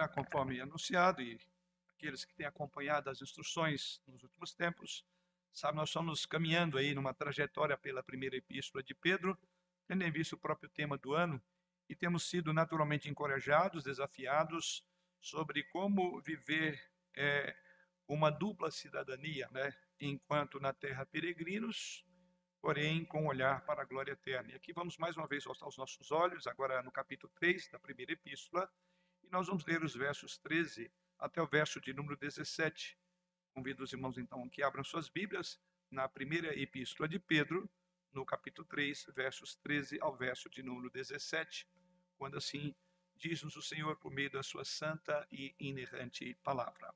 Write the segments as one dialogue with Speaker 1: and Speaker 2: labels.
Speaker 1: já conforme anunciado, e aqueles que têm acompanhado as instruções nos últimos tempos, sabe, nós estamos caminhando aí numa trajetória pela primeira epístola de Pedro, tendo em vista o próprio tema do ano, e temos sido naturalmente encorajados, desafiados sobre como viver é, uma dupla cidadania, né? enquanto na terra peregrinos, porém com olhar para a glória eterna. E aqui vamos mais uma vez voltar os nossos olhos, agora no capítulo 3 da primeira epístola, nós vamos ler os versos 13 até o verso de número 17. Convido os irmãos então que abram suas Bíblias na primeira epístola de Pedro, no capítulo 3, versos 13 ao verso de número 17, quando assim diz-nos o Senhor por meio da sua santa e inerrante palavra.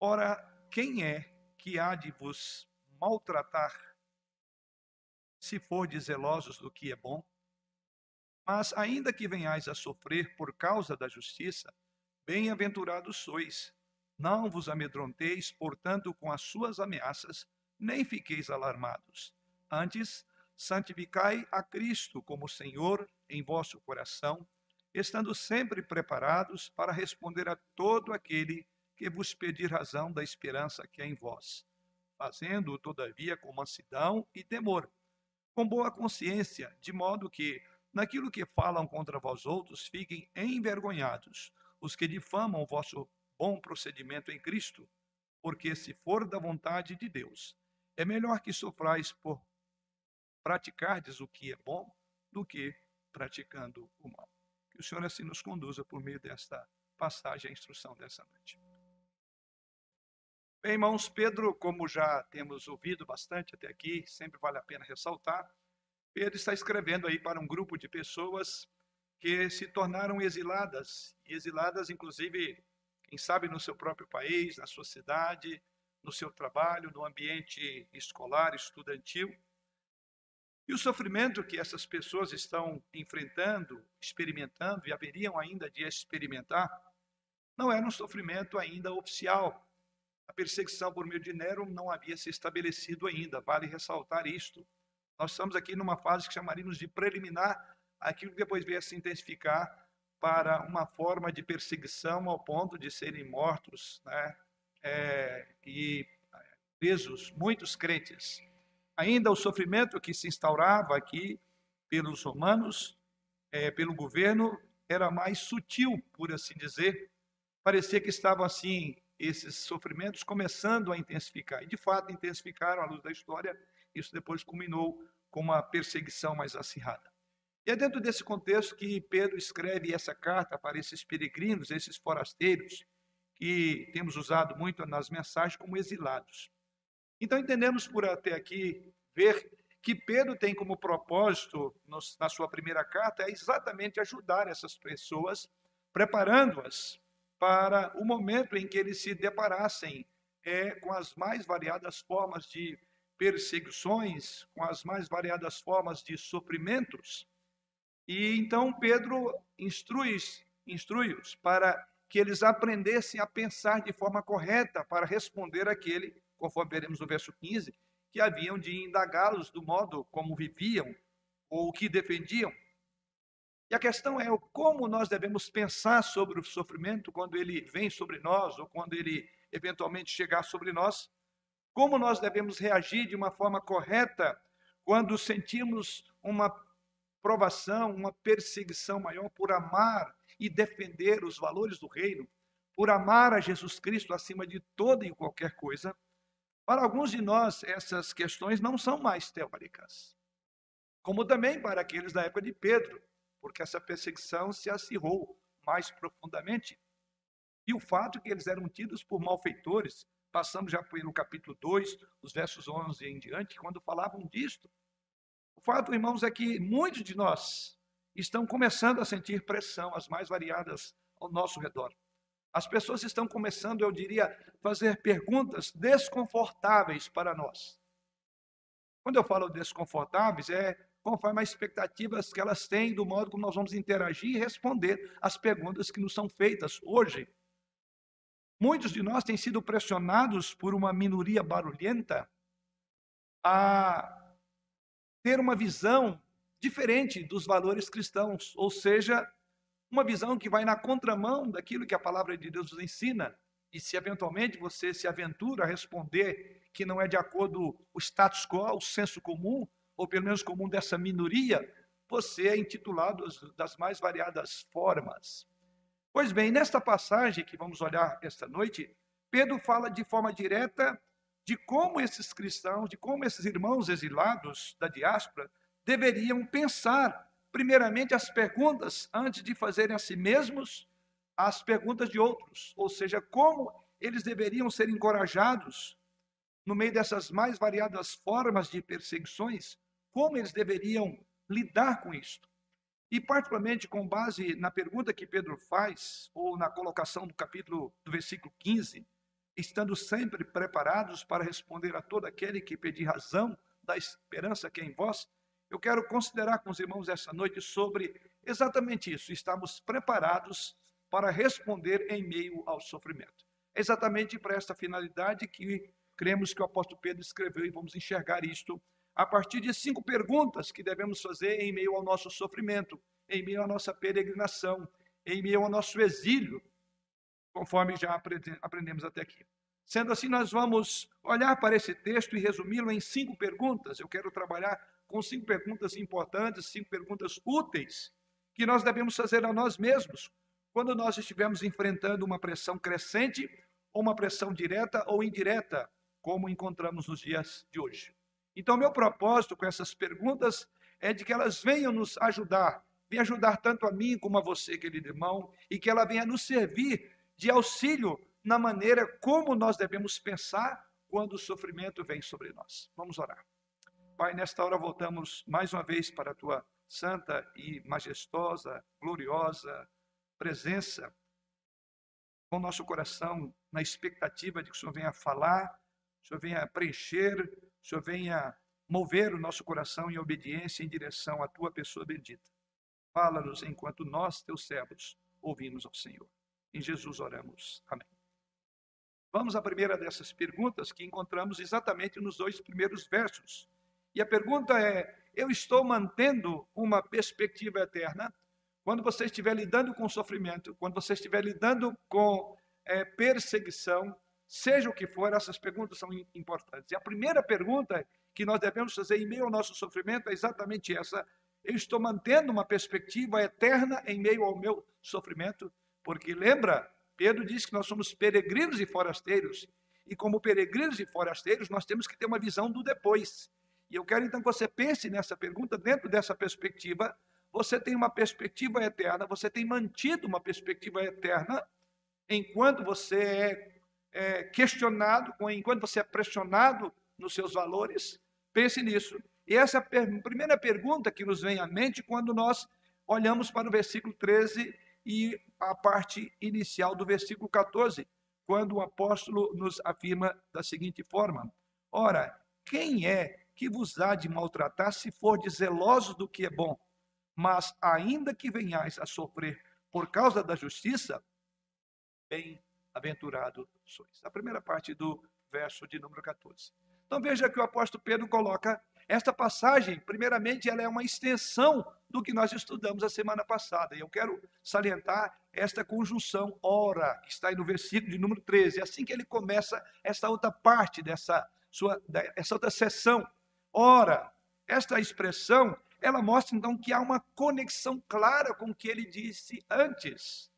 Speaker 1: Ora, quem é que há de vos maltratar se fordes zelosos do que é bom? Mas ainda que venhais a sofrer por causa da justiça, bem-aventurados sois. Não vos amedronteis, portanto, com as suas ameaças, nem fiqueis alarmados. Antes, santificai a Cristo como Senhor em vosso coração, estando sempre preparados para responder a todo aquele que vos pedir razão da esperança que é em vós, fazendo todavia com mansidão e temor, com boa consciência, de modo que, naquilo que falam contra vós outros, fiquem envergonhados os que difamam o vosso bom procedimento em Cristo, porque se for da vontade de Deus, é melhor que sofrais por praticardes o que é bom do que praticando o mal. Que o Senhor assim nos conduza por meio desta passagem, a instrução dessa noite. Bem, irmãos, Pedro, como já temos ouvido bastante até aqui, sempre vale a pena ressaltar, Pedro está escrevendo aí para um grupo de pessoas que se tornaram exiladas, e exiladas, inclusive, quem sabe no seu próprio país, na sua cidade, no seu trabalho, no ambiente escolar, estudantil. E o sofrimento que essas pessoas estão enfrentando, experimentando e haveriam ainda de experimentar, não era um sofrimento ainda oficial, a perseguição por meio de Nero não havia se estabelecido ainda, vale ressaltar isto. Nós estamos aqui numa fase que chamaríamos de preliminar, aquilo que depois veio a se intensificar para uma forma de perseguição ao ponto de serem mortos né? É, e presos muitos crentes. Ainda o sofrimento que se instaurava aqui pelos romanos, é, pelo governo, era mais sutil, por assim dizer. Parecia que estavam assim esses sofrimentos começando a intensificar. E, de fato, intensificaram à luz da história. Isso depois culminou com uma perseguição mais acirrada. E é dentro desse contexto que Pedro escreve essa carta para esses peregrinos, esses forasteiros, que temos usado muito nas mensagens como exilados. Então, entendemos por até aqui ver que Pedro tem como propósito, na sua primeira carta, é exatamente ajudar essas pessoas, preparando-as para o momento em que eles se deparassem é, com as mais variadas formas de perseguições, com as mais variadas formas de sofrimentos. E então Pedro instrui-os instrui para que eles aprendessem a pensar de forma correta para responder aquele, conforme veremos no verso 15, que haviam de indagá-los do modo como viviam ou o que defendiam. E a questão é como nós devemos pensar sobre o sofrimento quando ele vem sobre nós ou quando ele eventualmente chegar sobre nós. Como nós devemos reagir de uma forma correta quando sentimos uma provação, uma perseguição maior por amar e defender os valores do reino, por amar a Jesus Cristo acima de toda e qualquer coisa. Para alguns de nós, essas questões não são mais teóricas, como também para aqueles da época de Pedro porque essa perseguição se acirrou mais profundamente. E o fato é que eles eram tidos por malfeitores, passamos já pelo capítulo 2, os versos 11 em diante, quando falavam disto. O fato, irmãos, é que muitos de nós estão começando a sentir pressão, as mais variadas ao nosso redor. As pessoas estão começando, eu diria, fazer perguntas desconfortáveis para nós. Quando eu falo desconfortáveis, é conforme as expectativas que elas têm do modo como nós vamos interagir e responder às perguntas que nos são feitas hoje. Muitos de nós têm sido pressionados por uma minoria barulhenta a ter uma visão diferente dos valores cristãos, ou seja, uma visão que vai na contramão daquilo que a palavra de Deus nos ensina. E se eventualmente você se aventura a responder que não é de acordo o status quo, o senso comum, ou pelo menos comum dessa minoria, você é intitulado das mais variadas formas. Pois bem, nesta passagem que vamos olhar esta noite, Pedro fala de forma direta de como esses cristãos, de como esses irmãos exilados da diáspora deveriam pensar, primeiramente, as perguntas antes de fazerem a si mesmos as perguntas de outros, ou seja, como eles deveriam ser encorajados no meio dessas mais variadas formas de perseguições, como eles deveriam lidar com isto. E, particularmente, com base na pergunta que Pedro faz, ou na colocação do capítulo, do versículo 15, estando sempre preparados para responder a todo aquele que pedir razão da esperança que é em vós, eu quero considerar com os irmãos essa noite sobre exatamente isso, estamos preparados para responder em meio ao sofrimento. É exatamente para esta finalidade que cremos que o apóstolo Pedro escreveu e vamos enxergar isto a partir de cinco perguntas que devemos fazer em meio ao nosso sofrimento, em meio à nossa peregrinação, em meio ao nosso exílio, conforme já aprendemos até aqui. Sendo assim, nós vamos olhar para esse texto e resumi-lo em cinco perguntas. Eu quero trabalhar com cinco perguntas importantes, cinco perguntas úteis, que nós devemos fazer a nós mesmos quando nós estivermos enfrentando uma pressão crescente ou uma pressão direta ou indireta, como encontramos nos dias de hoje. Então, meu propósito com essas perguntas é de que elas venham nos ajudar, venham ajudar tanto a mim como a você, querido irmão, e que ela venha nos servir de auxílio na maneira como nós devemos pensar quando o sofrimento vem sobre nós. Vamos orar. Pai, nesta hora voltamos mais uma vez para a tua santa e majestosa, gloriosa presença, com nosso coração na expectativa de que o Senhor venha falar, o Senhor venha preencher, Senhor venha mover o nosso coração em obediência em direção à tua pessoa bendita. Fala-nos enquanto nós, teus servos, ouvimos ao Senhor. Em Jesus oramos. Amém. Vamos à primeira dessas perguntas que encontramos exatamente nos dois primeiros versos. E a pergunta é: eu estou mantendo uma perspectiva eterna? Quando você estiver lidando com sofrimento, quando você estiver lidando com é, perseguição, seja o que for, essas perguntas são importantes. E a primeira pergunta que nós devemos fazer em meio ao nosso sofrimento é exatamente essa: eu estou mantendo uma perspectiva eterna em meio ao meu sofrimento? Porque lembra, Pedro diz que nós somos peregrinos e forasteiros. E como peregrinos e forasteiros, nós temos que ter uma visão do depois. E eu quero então que você pense nessa pergunta, dentro dessa perspectiva, você tem uma perspectiva eterna, você tem mantido uma perspectiva eterna, enquanto você é, é questionado, enquanto você é pressionado nos seus valores. Pense nisso. E essa é a primeira pergunta que nos vem à mente quando nós olhamos para o versículo 13 e a parte inicial do versículo 14, quando o apóstolo nos afirma da seguinte forma: Ora, quem é que vos há de maltratar se fordes zelosos do que é bom? Mas ainda que venhais a sofrer por causa da justiça, bem-aventurado sois. A primeira parte do verso de número 14. Então veja que o apóstolo Pedro coloca esta passagem, primeiramente, ela é uma extensão do que nós estudamos a semana passada. E eu quero salientar esta conjunção ora, que está aí no versículo de número 13. É assim que ele começa essa outra parte dessa sua essa outra sessão. Ora, esta expressão, ela mostra então que há uma conexão clara com o que ele disse antes.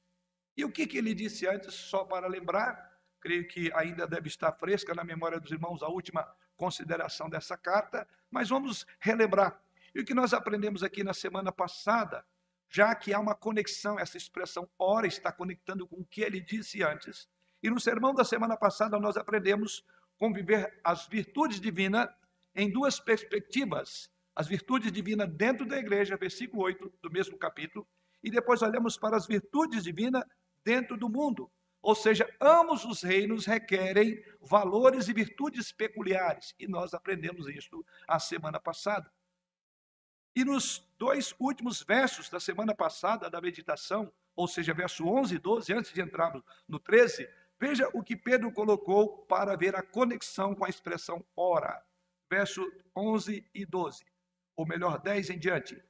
Speaker 1: E o que, que ele disse antes, só para lembrar, creio que ainda deve estar fresca na memória dos irmãos a última consideração dessa carta, mas vamos relembrar. E o que nós aprendemos aqui na semana passada, já que há uma conexão, essa expressão ora está conectando com o que ele disse antes. E no sermão da semana passada nós aprendemos conviver as virtudes divinas em duas perspectivas. As virtudes divinas dentro da igreja, versículo 8 do mesmo capítulo, e depois olhamos para as virtudes divinas dentro do mundo, ou seja, ambos os reinos requerem valores e virtudes peculiares, e nós aprendemos isso a semana passada. E nos dois últimos versos da semana passada da meditação, ou seja, verso 11 e 12, antes de entrarmos no 13, veja o que Pedro colocou para ver a conexão com a expressão ora. Verso 11 e 12, ou melhor, 10 em diante.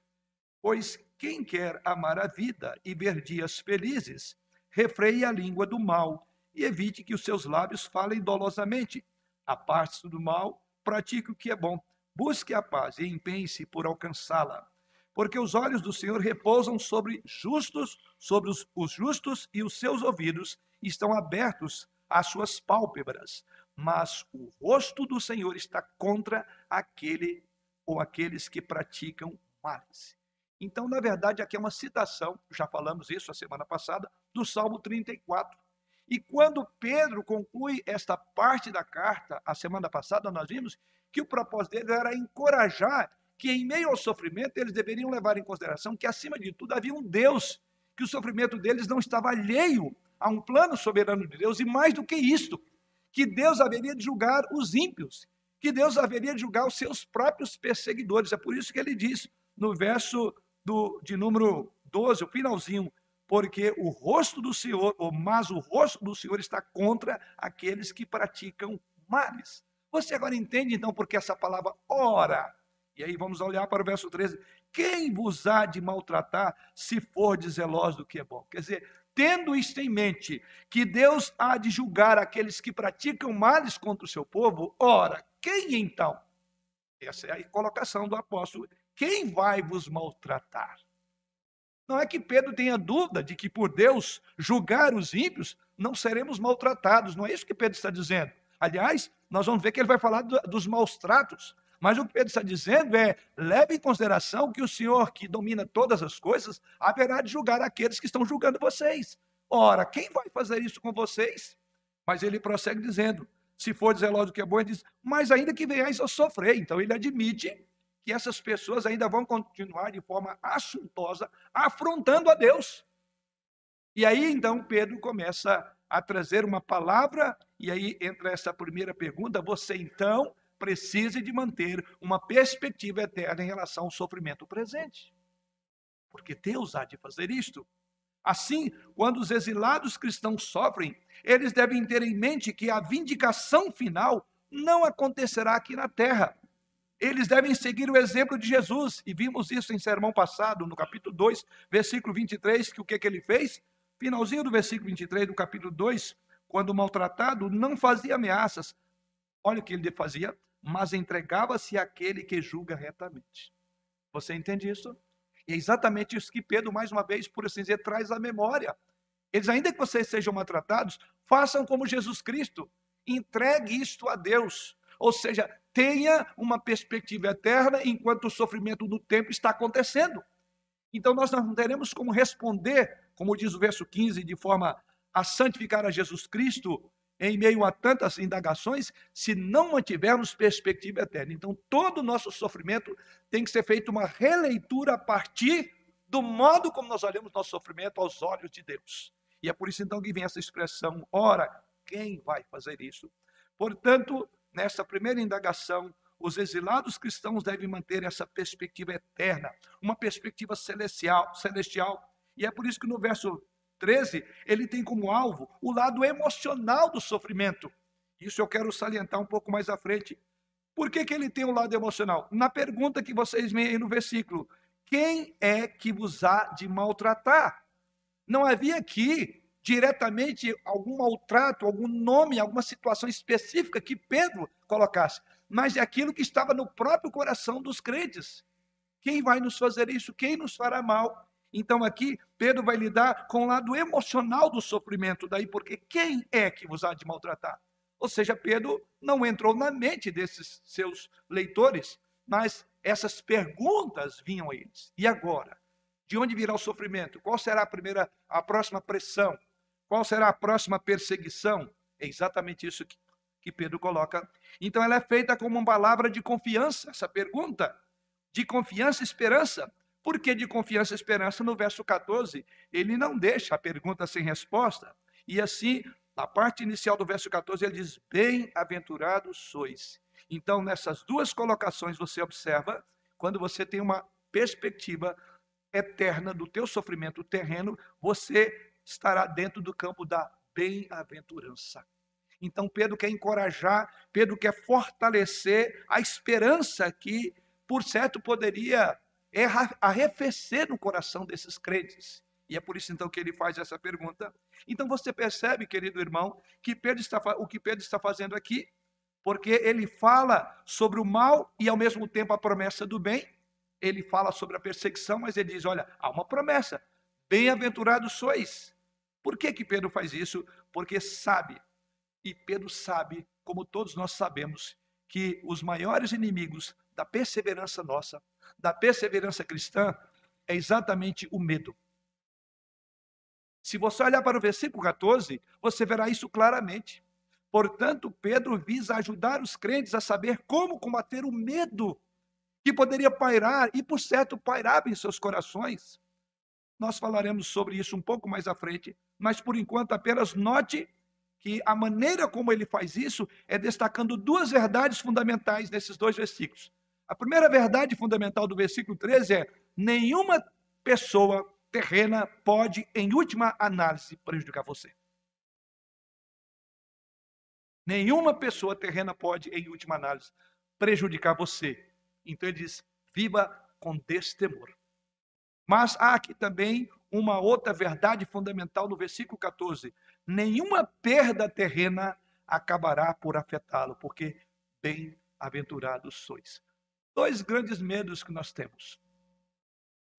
Speaker 1: Pois quem quer amar a vida e ver dias felizes, refreie a língua do mal e evite que os seus lábios falem dolosamente. Aparte-se do mal, pratique o que é bom, busque a paz e empenhe-se por alcançá-la. Porque os olhos do Senhor repousam sobre justos, sobre os, os justos e os seus ouvidos estão abertos às suas pálpebras. Mas o rosto do Senhor está contra aquele ou aqueles que praticam males. Então, na verdade, aqui é uma citação, já falamos isso a semana passada, do Salmo 34. E quando Pedro conclui esta parte da carta, a semana passada nós vimos que o propósito dele era encorajar que, em meio ao sofrimento, eles deveriam levar em consideração que, acima de tudo, havia um Deus, que o sofrimento deles não estava alheio a um plano soberano de Deus, e mais do que isto, que Deus haveria de julgar os ímpios, que Deus haveria de julgar os seus próprios perseguidores. É por isso que ele diz no verso do, de número 12, o finalzinho, porque o rosto do Senhor, mas o rosto do Senhor está contra aqueles que praticam males. Você agora entende então porque essa palavra ora. E aí vamos olhar para o verso 13. Quem vos há de maltratar se for zeloso do que é bom? Quer dizer, tendo isto em mente, que Deus há de julgar aqueles que praticam males contra o seu povo, ora, quem então? Essa é a colocação do apóstolo quem vai vos maltratar? Não é que Pedro tenha dúvida de que por Deus julgar os ímpios, não seremos maltratados. Não é isso que Pedro está dizendo. Aliás, nós vamos ver que ele vai falar do, dos maus tratos. Mas o que Pedro está dizendo é: leve em consideração que o Senhor, que domina todas as coisas, haverá de julgar aqueles que estão julgando vocês. Ora, quem vai fazer isso com vocês? Mas ele prossegue dizendo: se for zeloso do que é bom, ele diz, mas ainda que venhais a sofrer. Então ele admite que essas pessoas ainda vão continuar de forma assuntosa afrontando a Deus. E aí então Pedro começa a trazer uma palavra, e aí entra essa primeira pergunta: você então precisa de manter uma perspectiva eterna em relação ao sofrimento presente. Porque Deus há de fazer isto. Assim, quando os exilados cristãos sofrem, eles devem ter em mente que a vindicação final não acontecerá aqui na terra, eles devem seguir o exemplo de Jesus, e vimos isso em sermão passado, no capítulo 2, versículo 23, que o que, que ele fez? Finalzinho do versículo 23 do capítulo 2, quando maltratado, não fazia ameaças. Olha o que ele fazia, mas entregava-se àquele que julga retamente. Você entende isso? E é exatamente isso que Pedro, mais uma vez, por assim dizer, traz à memória. Eles, ainda que vocês sejam maltratados, façam como Jesus Cristo. Entregue isto a Deus. Ou seja, tenha uma perspectiva eterna enquanto o sofrimento do tempo está acontecendo. Então nós não teremos como responder, como diz o verso 15, de forma a santificar a Jesus Cristo em meio a tantas indagações, se não mantivermos perspectiva eterna. Então todo o nosso sofrimento tem que ser feito uma releitura a partir do modo como nós olhamos nosso sofrimento aos olhos de Deus. E é por isso então que vem essa expressão, ora, quem vai fazer isso? Portanto, nessa primeira indagação, os exilados cristãos devem manter essa perspectiva eterna, uma perspectiva celestial, celestial. E é por isso que no verso 13, ele tem como alvo o lado emocional do sofrimento. Isso eu quero salientar um pouco mais à frente. Por que, que ele tem o um lado emocional? Na pergunta que vocês veem aí no versículo: quem é que vos há de maltratar? Não havia aqui diretamente algum maltrato, algum nome, alguma situação específica que Pedro colocasse, mas é aquilo que estava no próprio coração dos crentes. Quem vai nos fazer isso? Quem nos fará mal? Então aqui Pedro vai lidar com o lado emocional do sofrimento, daí porque quem é que vos há de maltratar? Ou seja, Pedro não entrou na mente desses seus leitores, mas essas perguntas vinham a eles. E agora? De onde virá o sofrimento? Qual será a primeira, a próxima pressão? Qual será a próxima perseguição? É exatamente isso que, que Pedro coloca. Então, ela é feita como uma palavra de confiança, essa pergunta. De confiança e esperança. Por que de confiança e esperança? No verso 14, ele não deixa a pergunta sem resposta. E assim, na parte inicial do verso 14, ele diz: Bem-aventurados sois. Então, nessas duas colocações, você observa, quando você tem uma perspectiva eterna do teu sofrimento terreno, você estará dentro do campo da bem-aventurança. Então, Pedro quer encorajar, Pedro quer fortalecer a esperança que, por certo, poderia arrefecer no coração desses crentes. E é por isso então que ele faz essa pergunta. Então você percebe, querido irmão, que Pedro está, o que Pedro está fazendo aqui, porque ele fala sobre o mal e ao mesmo tempo a promessa do bem. Ele fala sobre a perseguição, mas ele diz: olha, há uma promessa. Bem-aventurados sois. Por que que Pedro faz isso? Porque sabe, e Pedro sabe, como todos nós sabemos, que os maiores inimigos da perseverança nossa, da perseverança cristã, é exatamente o medo. Se você olhar para o versículo 14, você verá isso claramente. Portanto, Pedro visa ajudar os crentes a saber como combater o medo que poderia pairar, e por certo pairava em seus corações. Nós falaremos sobre isso um pouco mais à frente, mas por enquanto apenas note que a maneira como ele faz isso é destacando duas verdades fundamentais nesses dois versículos. A primeira verdade fundamental do versículo 13 é: nenhuma pessoa terrena pode, em última análise, prejudicar você. Nenhuma pessoa terrena pode, em última análise, prejudicar você. Então ele diz: viva com destemor. Mas há aqui também uma outra verdade fundamental no versículo 14: nenhuma perda terrena acabará por afetá-lo, porque bem-aventurados sois. Dois grandes medos que nós temos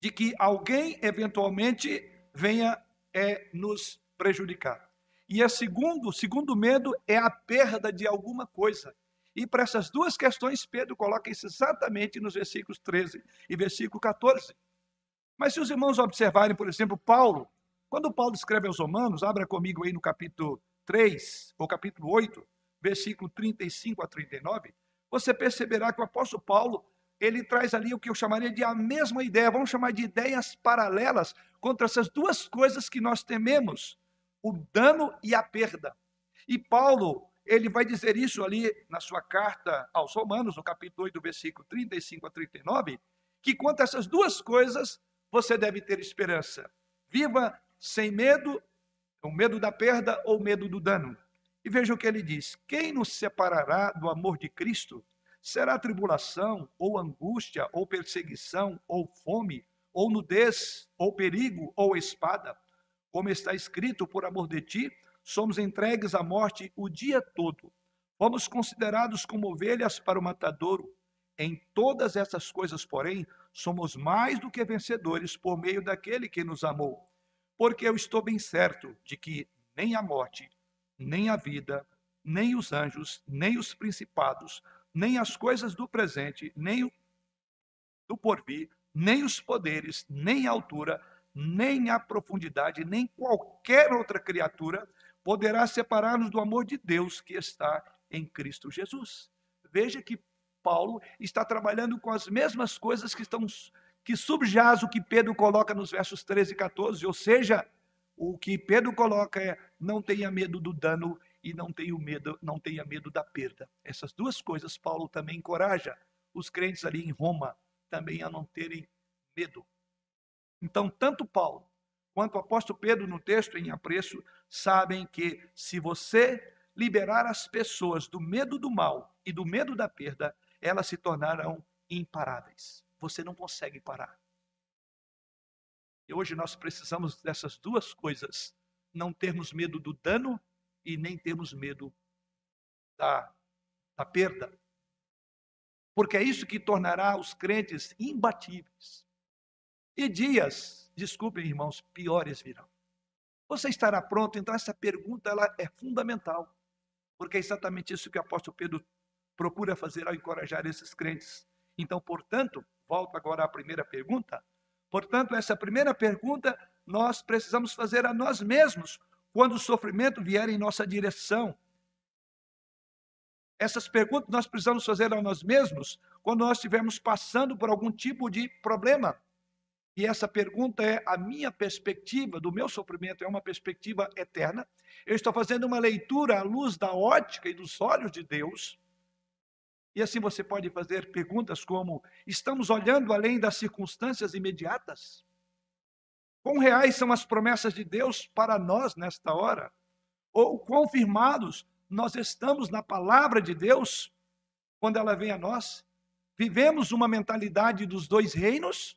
Speaker 1: de que alguém eventualmente venha é, nos prejudicar. E a segundo, o segundo medo é a perda de alguma coisa. E para essas duas questões, Pedro coloca isso exatamente nos versículos 13 e versículo 14. Mas se os irmãos observarem, por exemplo, Paulo, quando Paulo escreve aos Romanos, abra comigo aí no capítulo 3, ou capítulo 8, versículo 35 a 39, você perceberá que o apóstolo Paulo ele traz ali o que eu chamaria de a mesma ideia, vamos chamar de ideias paralelas contra essas duas coisas que nós tememos, o dano e a perda. E Paulo, ele vai dizer isso ali na sua carta aos Romanos, no capítulo 8, versículo 35 a 39, que quanto a essas duas coisas, você deve ter esperança. Viva sem medo, o medo da perda ou medo do dano. E veja o que ele diz: Quem nos separará do amor de Cristo? Será tribulação, ou angústia, ou perseguição, ou fome, ou nudez, ou perigo, ou espada? Como está escrito, por amor de ti, somos entregues à morte o dia todo. Fomos considerados como ovelhas para o matadouro. Em todas essas coisas, porém, somos mais do que vencedores por meio daquele que nos amou. Porque eu estou bem certo de que nem a morte, nem a vida, nem os anjos, nem os principados, nem as coisas do presente, nem do porvir, nem os poderes, nem a altura, nem a profundidade, nem qualquer outra criatura poderá separar-nos do amor de Deus que está em Cristo Jesus. Veja que Paulo está trabalhando com as mesmas coisas que estão que subjaz o que Pedro coloca nos versos 13 e 14, ou seja, o que Pedro coloca é não tenha medo do dano e não tenha medo, não tenha medo da perda. Essas duas coisas Paulo também encoraja os crentes ali em Roma também a não terem medo. Então, tanto Paulo quanto o apóstolo Pedro no texto em apreço sabem que se você liberar as pessoas do medo do mal e do medo da perda, elas se tornarão imparáveis. Você não consegue parar. E hoje nós precisamos dessas duas coisas: não termos medo do dano e nem temos medo da, da perda. Porque é isso que tornará os crentes imbatíveis. E dias, desculpem irmãos, piores virão. Você estará pronto? Então essa pergunta ela é fundamental. Porque é exatamente isso que o apóstolo Pedro procura fazer ao encorajar esses crentes. Então, portanto, volto agora à primeira pergunta. Portanto, essa primeira pergunta nós precisamos fazer a nós mesmos quando o sofrimento vier em nossa direção. Essas perguntas nós precisamos fazer a nós mesmos quando nós estivermos passando por algum tipo de problema. E essa pergunta é: a minha perspectiva do meu sofrimento é uma perspectiva eterna? Eu estou fazendo uma leitura à luz da ótica e dos olhos de Deus. E assim você pode fazer perguntas como: estamos olhando além das circunstâncias imediatas? Quão reais são as promessas de Deus para nós nesta hora? Ou quão firmados nós estamos na palavra de Deus quando ela vem a nós? Vivemos uma mentalidade dos dois reinos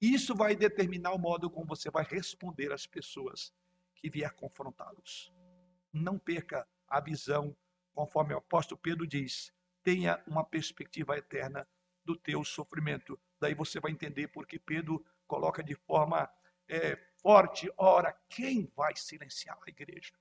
Speaker 1: Isso vai determinar o modo como você vai responder às pessoas que vier confrontá-los. Não perca a visão, conforme o apóstolo Pedro diz, tenha uma perspectiva eterna do teu sofrimento. Daí você vai entender porque Pedro coloca de forma é, forte: ora, quem vai silenciar a igreja?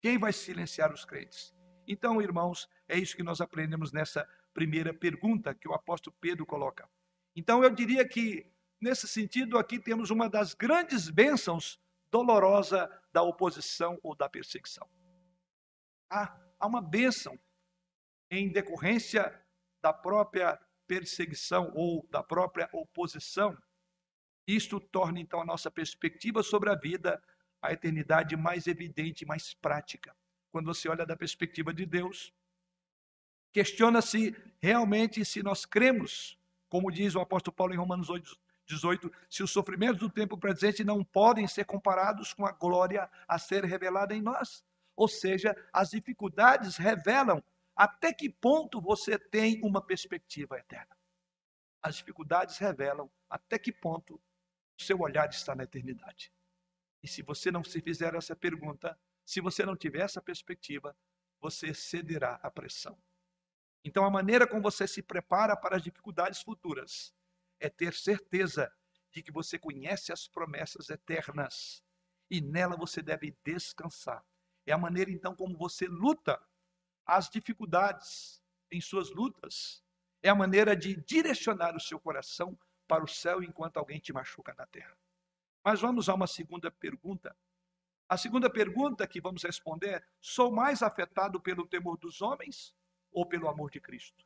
Speaker 1: Quem vai silenciar os crentes? Então, irmãos, é isso que nós aprendemos nessa primeira pergunta que o apóstolo Pedro coloca. Então, eu diria que, nesse sentido, aqui temos uma das grandes bênçãos dolorosa da oposição ou da perseguição. Há, há uma bênção em decorrência da própria perseguição ou da própria oposição. Isto torna então a nossa perspectiva sobre a vida, a eternidade mais evidente, mais prática. Quando você olha da perspectiva de Deus, questiona-se realmente se nós cremos, como diz o apóstolo Paulo em Romanos 8, 18, se os sofrimentos do tempo presente não podem ser comparados com a glória a ser revelada em nós. Ou seja, as dificuldades revelam até que ponto você tem uma perspectiva eterna. As dificuldades revelam até que ponto o seu olhar está na eternidade. E se você não se fizer essa pergunta, se você não tiver essa perspectiva, você cederá à pressão. Então, a maneira como você se prepara para as dificuldades futuras é ter certeza de que você conhece as promessas eternas e nela você deve descansar. É a maneira então como você luta as dificuldades em suas lutas. É a maneira de direcionar o seu coração para o céu enquanto alguém te machuca na terra. Mas vamos a uma segunda pergunta. A segunda pergunta que vamos responder é: sou mais afetado pelo temor dos homens ou pelo amor de Cristo?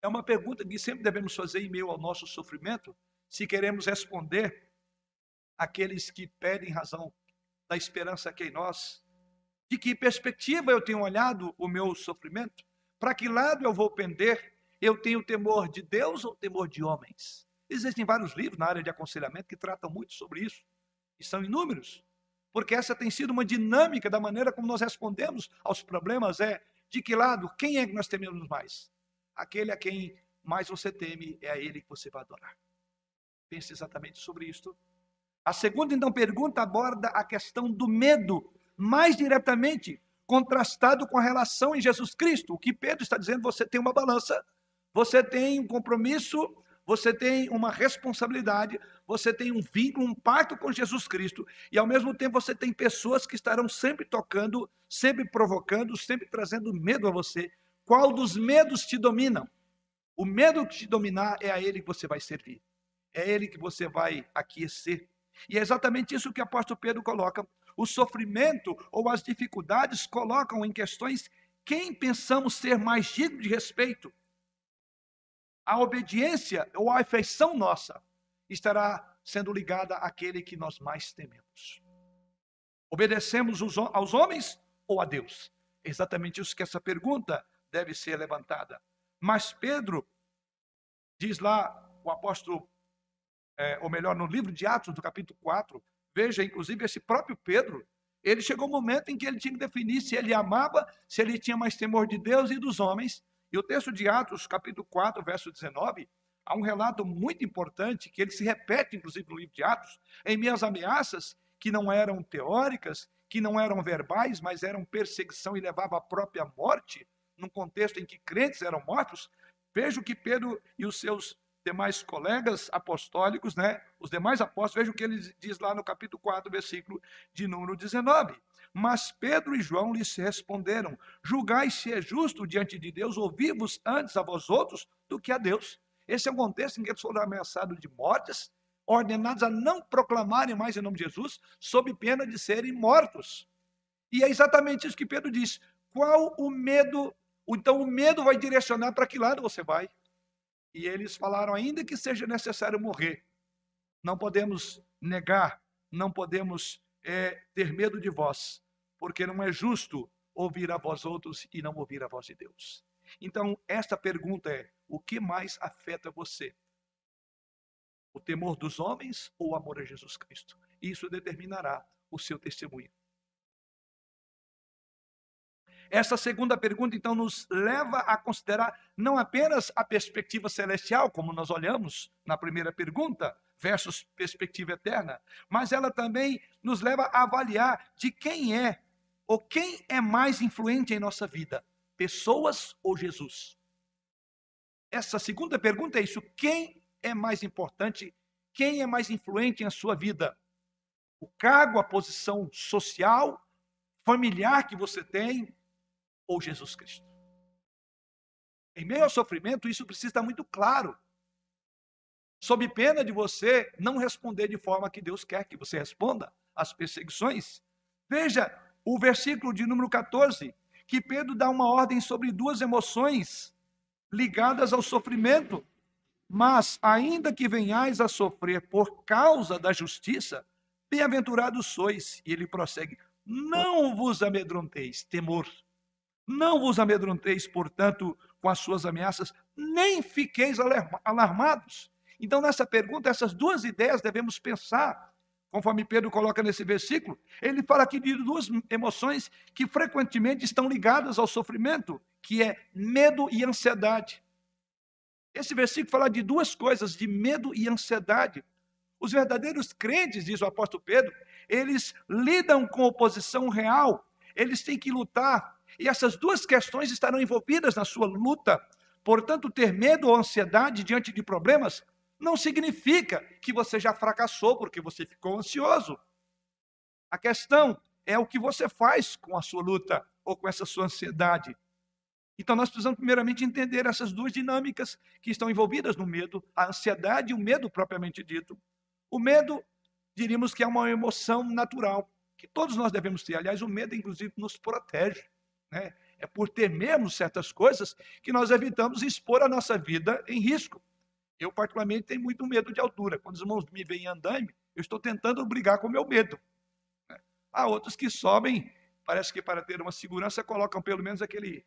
Speaker 1: É uma pergunta que sempre devemos fazer em meio ao nosso sofrimento, se queremos responder àqueles que pedem razão da esperança que é em nós. De que perspectiva eu tenho olhado o meu sofrimento? Para que lado eu vou pender? Eu tenho temor de Deus ou temor de homens? Existem vários livros na área de aconselhamento que tratam muito sobre isso, e são inúmeros, porque essa tem sido uma dinâmica da maneira como nós respondemos aos problemas, é de que lado, quem é que nós tememos mais? aquele a quem mais você teme é a ele que você vai adorar. Pense exatamente sobre isto. A segunda, então, pergunta aborda a questão do medo, mais diretamente contrastado com a relação em Jesus Cristo. O que Pedro está dizendo, você tem uma balança, você tem um compromisso, você tem uma responsabilidade, você tem um vínculo, um pacto com Jesus Cristo, e ao mesmo tempo você tem pessoas que estarão sempre tocando, sempre provocando, sempre trazendo medo a você, qual dos medos te dominam? O medo que te dominar é a ele que você vai servir. É ele que você vai aquecer. E é exatamente isso que o apóstolo Pedro coloca. O sofrimento ou as dificuldades colocam em questões quem pensamos ser mais digno de respeito. A obediência ou a afeição nossa estará sendo ligada àquele que nós mais tememos. Obedecemos aos homens ou a Deus? Exatamente isso que essa pergunta deve ser levantada. Mas Pedro, diz lá o apóstolo, é, ou melhor, no livro de Atos, do capítulo 4, veja, inclusive, esse próprio Pedro, ele chegou um momento em que ele tinha que definir se ele amava, se ele tinha mais temor de Deus e dos homens. E o texto de Atos, capítulo 4, verso 19, há um relato muito importante que ele se repete, inclusive, no livro de Atos, em minhas ameaças, que não eram teóricas, que não eram verbais, mas eram perseguição e levava à própria morte num contexto em que crentes eram mortos, veja o que Pedro e os seus demais colegas apostólicos, né, os demais apóstolos, veja o que ele diz lá no capítulo 4, versículo de número 19. Mas Pedro e João lhes responderam: Julgai se é justo diante de Deus ouvir-vos antes a vós outros do que a Deus. Esse é um contexto em que eles foram ameaçados de mortes, ordenados a não proclamarem mais em nome de Jesus, sob pena de serem mortos. E é exatamente isso que Pedro diz. Qual o medo então o medo vai direcionar para que lado você vai. E eles falaram: ainda que seja necessário morrer, não podemos negar, não podemos é, ter medo de vós, porque não é justo ouvir a vós outros e não ouvir a voz de Deus. Então, esta pergunta é: o que mais afeta você? O temor dos homens ou o amor a Jesus Cristo? Isso determinará o seu testemunho. Essa segunda pergunta, então, nos leva a considerar não apenas a perspectiva celestial, como nós olhamos na primeira pergunta, versus perspectiva eterna, mas ela também nos leva a avaliar de quem é ou quem é mais influente em nossa vida, pessoas ou Jesus. Essa segunda pergunta é isso: quem é mais importante? Quem é mais influente em sua vida? O cargo, a posição social, familiar que você tem ou Jesus Cristo? Em meio ao sofrimento, isso precisa estar muito claro. Sob pena de você não responder de forma que Deus quer que você responda às perseguições. Veja o versículo de número 14, que Pedro dá uma ordem sobre duas emoções ligadas ao sofrimento. Mas, ainda que venhais a sofrer por causa da justiça, bem-aventurados sois. E ele prossegue: Não vos amedronteis, temor. Não vos amedronteis, portanto, com as suas ameaças, nem fiqueis alarmados. Então, nessa pergunta, essas duas ideias devemos pensar, conforme Pedro coloca nesse versículo. Ele fala aqui de duas emoções que frequentemente estão ligadas ao sofrimento, que é medo e ansiedade. Esse versículo fala de duas coisas, de medo e ansiedade. Os verdadeiros crentes, diz o apóstolo Pedro, eles lidam com oposição real, eles têm que lutar, e essas duas questões estarão envolvidas na sua luta. Portanto, ter medo ou ansiedade diante de problemas não significa que você já fracassou porque você ficou ansioso. A questão é o que você faz com a sua luta ou com essa sua ansiedade. Então, nós precisamos, primeiramente, entender essas duas dinâmicas que estão envolvidas no medo, a ansiedade e o medo propriamente dito. O medo, diríamos que é uma emoção natural, que todos nós devemos ter. Aliás, o medo, inclusive, nos protege. Né? É por temermos certas coisas que nós evitamos expor a nossa vida em risco. Eu, particularmente, tenho muito medo de altura. Quando os irmãos me veem andando, eu estou tentando brigar com o meu medo. Né? Há outros que sobem, parece que para ter uma segurança, colocam pelo menos aquele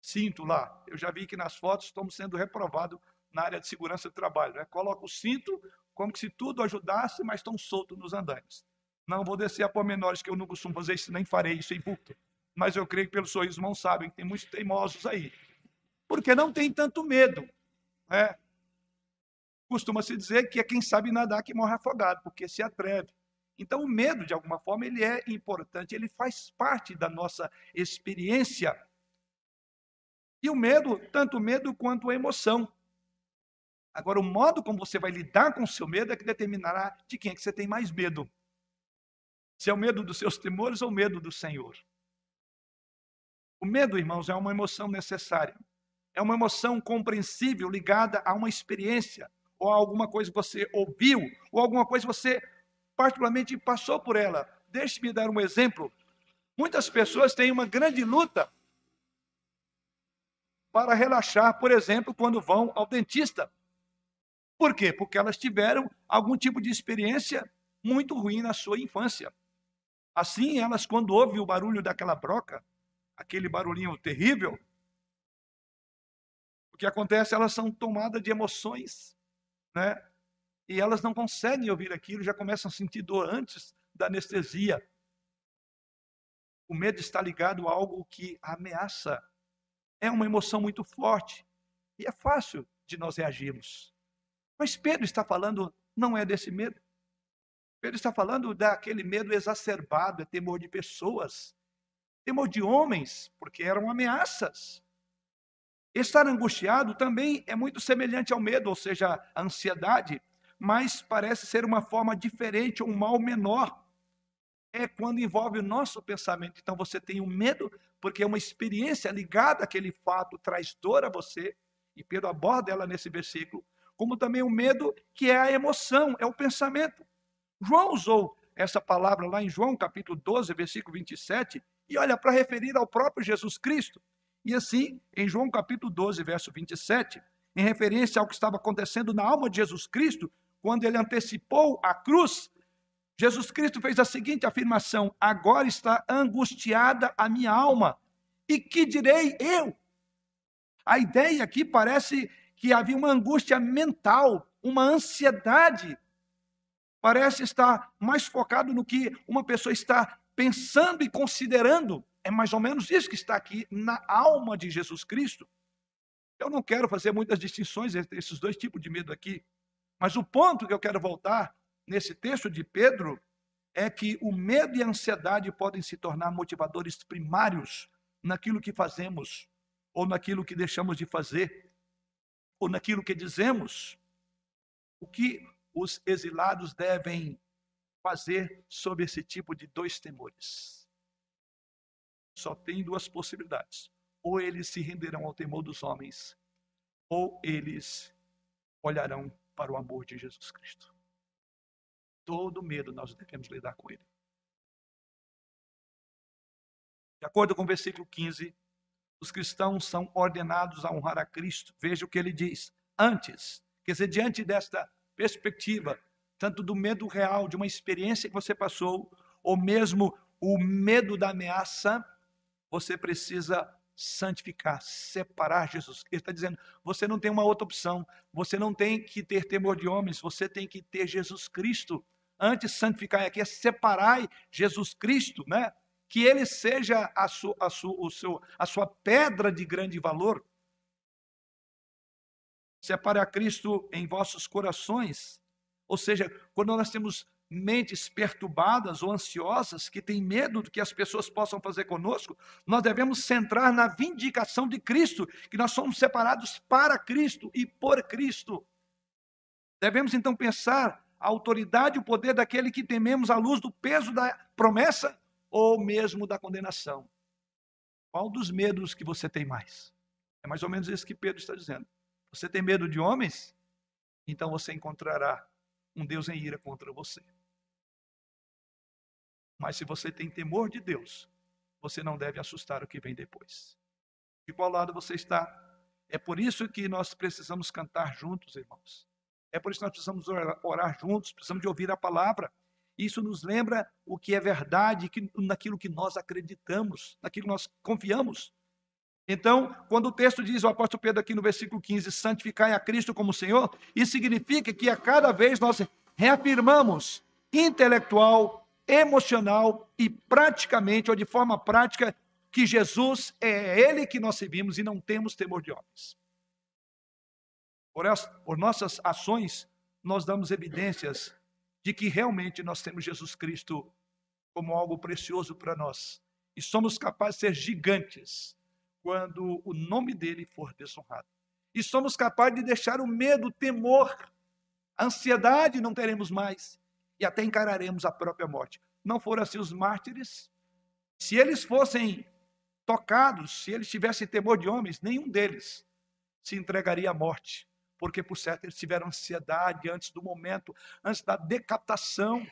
Speaker 1: cinto lá. Eu já vi que nas fotos estamos sendo reprovados na área de segurança do trabalho. Né? Coloca o cinto como se tudo ajudasse, mas estão soltos nos andames. Não vou descer a pormenores, que eu não costumo fazer isso, nem farei isso em público. Mas eu creio que pelos sorrisos irmãos sabem que tem muitos teimosos aí. Porque não tem tanto medo. Né? Costuma-se dizer que é quem sabe nadar que morre afogado, porque se atreve. Então, o medo, de alguma forma, ele é importante, ele faz parte da nossa experiência. E o medo, tanto o medo quanto a emoção. Agora, o modo como você vai lidar com o seu medo é que determinará de quem é que você tem mais medo. Se é o medo dos seus temores ou o medo do Senhor. O medo, irmãos, é uma emoção necessária. É uma emoção compreensível ligada a uma experiência, ou a alguma coisa que você ouviu, ou alguma coisa que você particularmente passou por ela. Deixe-me dar um exemplo. Muitas pessoas têm uma grande luta para relaxar, por exemplo, quando vão ao dentista. Por quê? Porque elas tiveram algum tipo de experiência muito ruim na sua infância. Assim, elas, quando ouvem o barulho daquela broca, aquele barulhinho terrível, o que acontece? Elas são tomadas de emoções né? E elas não conseguem ouvir aquilo, já começam a sentir dor antes da anestesia. O medo está ligado a algo que ameaça. É uma emoção muito forte e é fácil de nós reagirmos. Mas Pedro está falando não é desse medo. Pedro está falando daquele medo exacerbado, é temor de pessoas, temor de homens, porque eram ameaças. Estar angustiado também é muito semelhante ao medo, ou seja, a ansiedade, mas parece ser uma forma diferente, um mal menor. É quando envolve o nosso pensamento. Então você tem o um medo, porque é uma experiência ligada àquele fato, traz dor a você, e Pedro aborda ela nesse versículo, como também o medo, que é a emoção, é o pensamento. João usou essa palavra lá em João capítulo 12, versículo 27, e olha, para referir ao próprio Jesus Cristo. E assim, em João capítulo 12, verso 27, em referência ao que estava acontecendo na alma de Jesus Cristo, quando ele antecipou a cruz, Jesus Cristo fez a seguinte afirmação: Agora está angustiada a minha alma, e que direi eu? A ideia aqui parece que havia uma angústia mental, uma ansiedade. Parece estar mais focado no que uma pessoa está pensando e considerando. É mais ou menos isso que está aqui na alma de Jesus Cristo. Eu não quero fazer muitas distinções entre esses dois tipos de medo aqui, mas o ponto que eu quero voltar nesse texto de Pedro é que o medo e a ansiedade podem se tornar motivadores primários naquilo que fazemos, ou naquilo que deixamos de fazer, ou naquilo que dizemos. O que os exilados devem fazer sobre esse tipo de dois temores? Só tem duas possibilidades. Ou eles se renderão ao temor dos homens, ou eles olharão para o amor de Jesus Cristo. Todo medo nós devemos lidar com ele. De acordo com o versículo 15, os cristãos são ordenados a honrar a Cristo. Veja o que ele diz. Antes, quer dizer, diante desta perspectiva, tanto do medo real, de uma experiência que você passou, ou mesmo o medo da ameaça, você precisa santificar, separar Jesus. Ele está dizendo: você não tem uma outra opção, você não tem que ter temor de homens, você tem que ter Jesus Cristo. Antes, santificar aqui é separar Jesus Cristo, né? Que ele seja a, su, a, su, o seu, a sua pedra de grande valor. Separe a Cristo em vossos corações. Ou seja, quando nós temos mentes perturbadas ou ansiosas, que têm medo do que as pessoas possam fazer conosco, nós devemos centrar na vindicação de Cristo, que nós somos separados para Cristo e por Cristo. Devemos então pensar a autoridade e o poder daquele que tememos à luz do peso da promessa ou mesmo da condenação. Qual dos medos que você tem mais? É mais ou menos isso que Pedro está dizendo. Você tem medo de homens? Então você encontrará um Deus em ira contra você. Mas se você tem temor de Deus, você não deve assustar o que vem depois. De qual lado você está? É por isso que nós precisamos cantar juntos, irmãos. É por isso que nós precisamos orar, juntos, precisamos de ouvir a palavra. Isso nos lembra o que é verdade, naquilo que nós acreditamos, naquilo que nós confiamos. Então, quando o texto diz, o apóstolo Pedro aqui no versículo 15, santificai a Cristo como Senhor, isso significa que a cada vez nós reafirmamos intelectual, emocional e praticamente, ou de forma prática, que Jesus é Ele que nós servimos e não temos temor de homens. Por, as, por nossas ações, nós damos evidências de que realmente nós temos Jesus Cristo como algo precioso para nós. E somos capazes de ser gigantes quando o nome dele for desonrado. E somos capazes de deixar o medo, o temor, a ansiedade, não teremos mais. E até encararemos a própria morte. Não foram assim os mártires? Se eles fossem tocados, se eles tivessem temor de homens, nenhum deles se entregaria à morte porque por certo eles tiveram ansiedade antes do momento, antes da decapitação,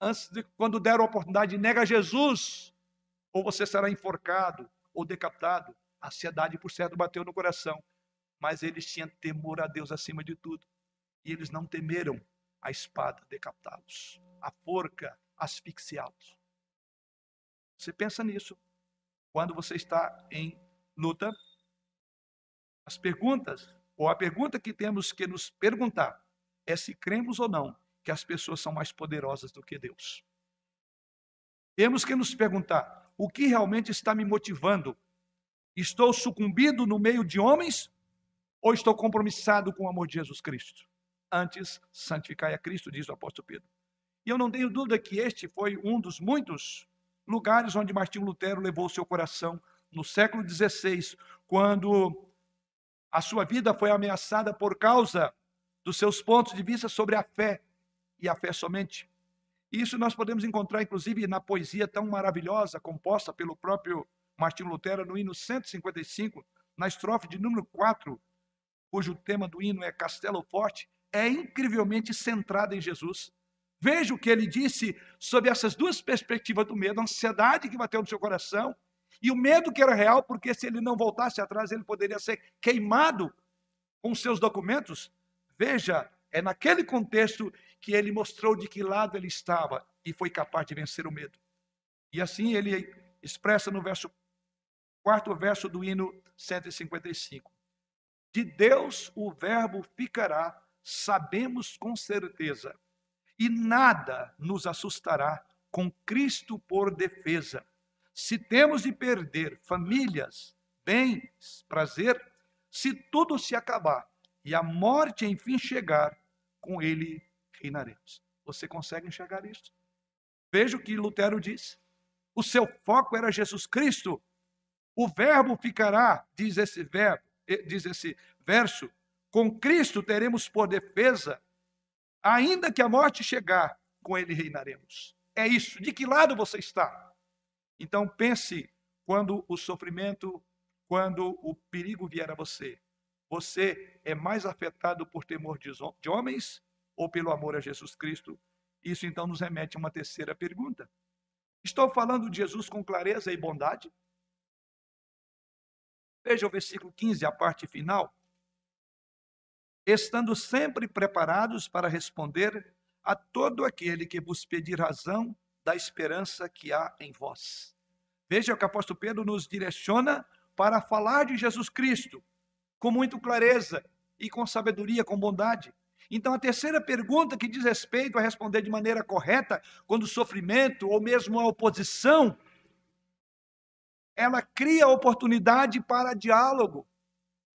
Speaker 1: antes de quando deram a oportunidade de nega Jesus, ou você será enforcado ou decapitado. A ansiedade por certo bateu no coração, mas eles tinham temor a Deus acima de tudo, e eles não temeram a espada decapitá-los, a forca asfixiá-los. Você pensa nisso quando você está em luta? As perguntas ou a pergunta que temos que nos perguntar é se cremos ou não que as pessoas são mais poderosas do que Deus. Temos que nos perguntar: o que realmente está me motivando? Estou sucumbindo no meio de homens ou estou compromissado com o amor de Jesus Cristo? Antes, santificai a Cristo, diz o apóstolo Pedro. E eu não tenho dúvida que este foi um dos muitos lugares onde Martinho Lutero levou seu coração no século XVI, quando a sua vida foi ameaçada por causa dos seus pontos de vista sobre a fé e a fé somente. Isso nós podemos encontrar, inclusive, na poesia tão maravilhosa composta pelo próprio Martinho Lutero no hino 155, na estrofe de número 4, cujo tema do hino é Castelo Forte, é incrivelmente centrada em Jesus. Veja o que ele disse sobre essas duas perspectivas do medo, a ansiedade que bateu no seu coração e o medo que era real, porque se ele não voltasse atrás, ele poderia ser queimado com seus documentos. Veja, é naquele contexto que ele mostrou de que lado ele estava e foi capaz de vencer o medo. E assim ele expressa no verso quarto verso do hino 155. De Deus o verbo ficará, sabemos com certeza, e nada nos assustará com Cristo por defesa. Se temos de perder famílias, bens, prazer, se tudo se acabar e a morte enfim chegar, com ele reinaremos. Você consegue enxergar isso? Veja o que Lutero diz. O seu foco era Jesus Cristo. O verbo ficará, diz esse verbo, diz esse verso, com Cristo teremos por defesa, ainda que a morte chegar, com ele reinaremos. É isso. De que lado você está? Então pense quando o sofrimento, quando o perigo vier a você. Você é mais afetado por temor de homens ou pelo amor a Jesus Cristo? Isso então nos remete a uma terceira pergunta. Estou falando de Jesus com clareza e bondade? Veja o versículo 15, a parte final. Estando sempre preparados para responder a todo aquele que vos pedir razão da esperança que há em vós. Veja que o apóstolo Pedro nos direciona para falar de Jesus Cristo com muita clareza e com sabedoria, com bondade. Então, a terceira pergunta que diz respeito a responder de maneira correta, quando o sofrimento ou mesmo a oposição, ela cria oportunidade para diálogo.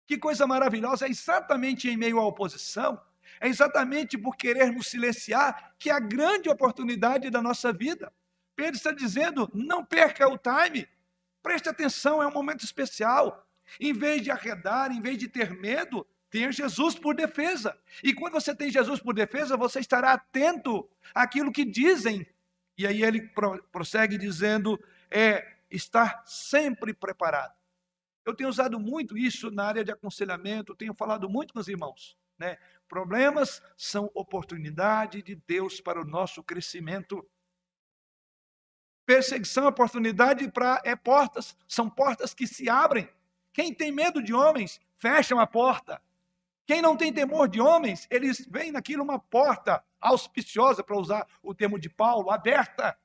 Speaker 1: Que coisa maravilhosa, é exatamente em meio à oposição, é exatamente por querermos silenciar que é a grande oportunidade da nossa vida. Pedro está dizendo: não perca o time, preste atenção, é um momento especial. Em vez de arredar, em vez de ter medo, tenha Jesus por defesa. E quando você tem Jesus por defesa, você estará atento àquilo que dizem. E aí ele prossegue dizendo: é estar sempre preparado. Eu tenho usado muito isso na área de aconselhamento, tenho falado muito com os irmãos. Né? Problemas são oportunidade de Deus para o nosso crescimento. Perseguição, oportunidade para é portas, são portas que se abrem. Quem tem medo de homens, fecha uma porta. Quem não tem temor de homens, eles veem naquilo uma porta auspiciosa, para usar o termo de Paulo, aberta.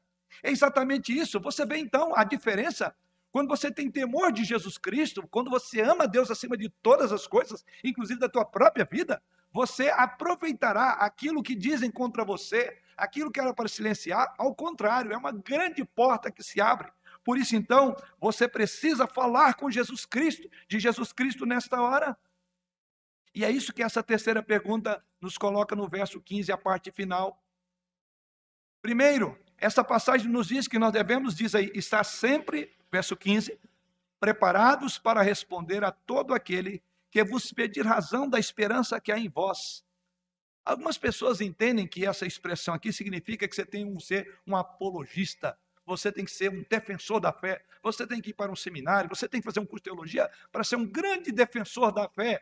Speaker 1: É exatamente isso. Você vê então a diferença quando você tem temor de Jesus Cristo, quando você ama Deus acima de todas as coisas, inclusive da tua própria vida, você aproveitará aquilo que dizem contra você, aquilo que era para silenciar, ao contrário, é uma grande porta que se abre. Por isso, então, você precisa falar com Jesus Cristo, de Jesus Cristo nesta hora. E é isso que essa terceira pergunta nos coloca no verso 15, a parte final. Primeiro, essa passagem nos diz que nós devemos, diz aí, estar sempre, verso 15, preparados para responder a todo aquele que vos pedir razão da esperança que há em vós. Algumas pessoas entendem que essa expressão aqui significa que você tem que ser um apologista, você tem que ser um defensor da fé, você tem que ir para um seminário, você tem que fazer um curso de teologia para ser um grande defensor da fé.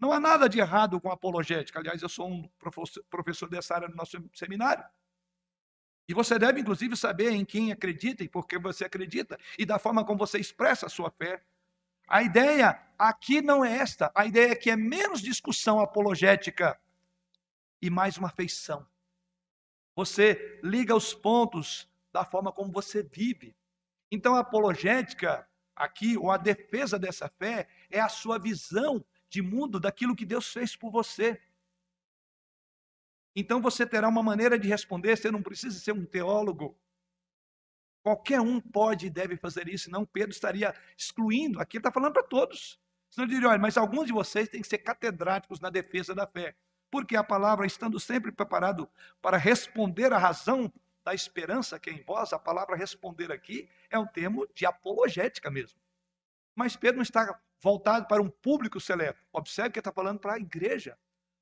Speaker 1: Não há nada de errado com apologética. Aliás, eu sou um professor dessa área no nosso seminário. E você deve, inclusive, saber em quem acredita e por que você acredita, e da forma como você expressa a sua fé. A ideia aqui não é esta. A ideia é que é menos discussão apologética e mais uma feição. Você liga os pontos da forma como você vive. Então, a apologética aqui, ou a defesa dessa fé, é a sua visão de mundo daquilo que Deus fez por você. Então você terá uma maneira de responder, você não precisa ser um teólogo. Qualquer um pode e deve fazer isso, não Pedro estaria excluindo. Aqui ele está falando para todos. Senão ele diria, olha, mas alguns de vocês têm que ser catedráticos na defesa da fé. Porque a palavra, estando sempre preparado para responder à razão da esperança que é em vós, a palavra responder aqui é um termo de apologética mesmo. Mas Pedro não está voltado para um público seleto. Observe que está falando para a igreja,